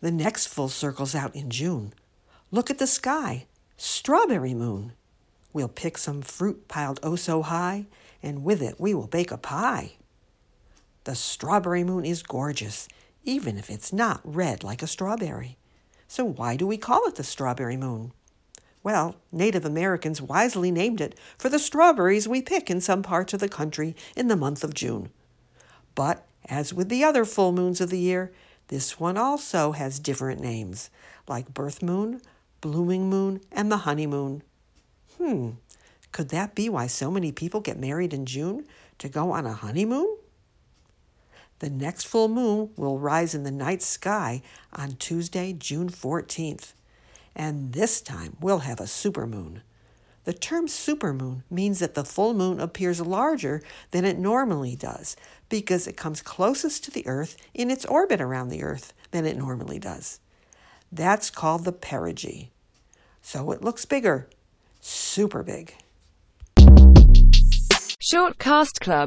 The next full circle's out in June. Look at the sky, strawberry moon. We'll pick some fruit piled oh so high, and with it we will bake a pie. The strawberry moon is gorgeous, even if it's not red like a strawberry. So why do we call it the strawberry moon? Well, Native Americans wisely named it for the strawberries we pick in some parts of the country in the month of June. But, as with the other full moons of the year, this one also has different names, like birth moon, blooming moon, and the honeymoon. Hmm, could that be why so many people get married in June? To go on a honeymoon? The next full moon will rise in the night sky on Tuesday, June 14th and this time we'll have a supermoon. The term supermoon means that the full moon appears larger than it normally does because it comes closest to the Earth in its orbit around the Earth than it normally does. That's called the perigee. So it looks bigger, super big. Shortcast Club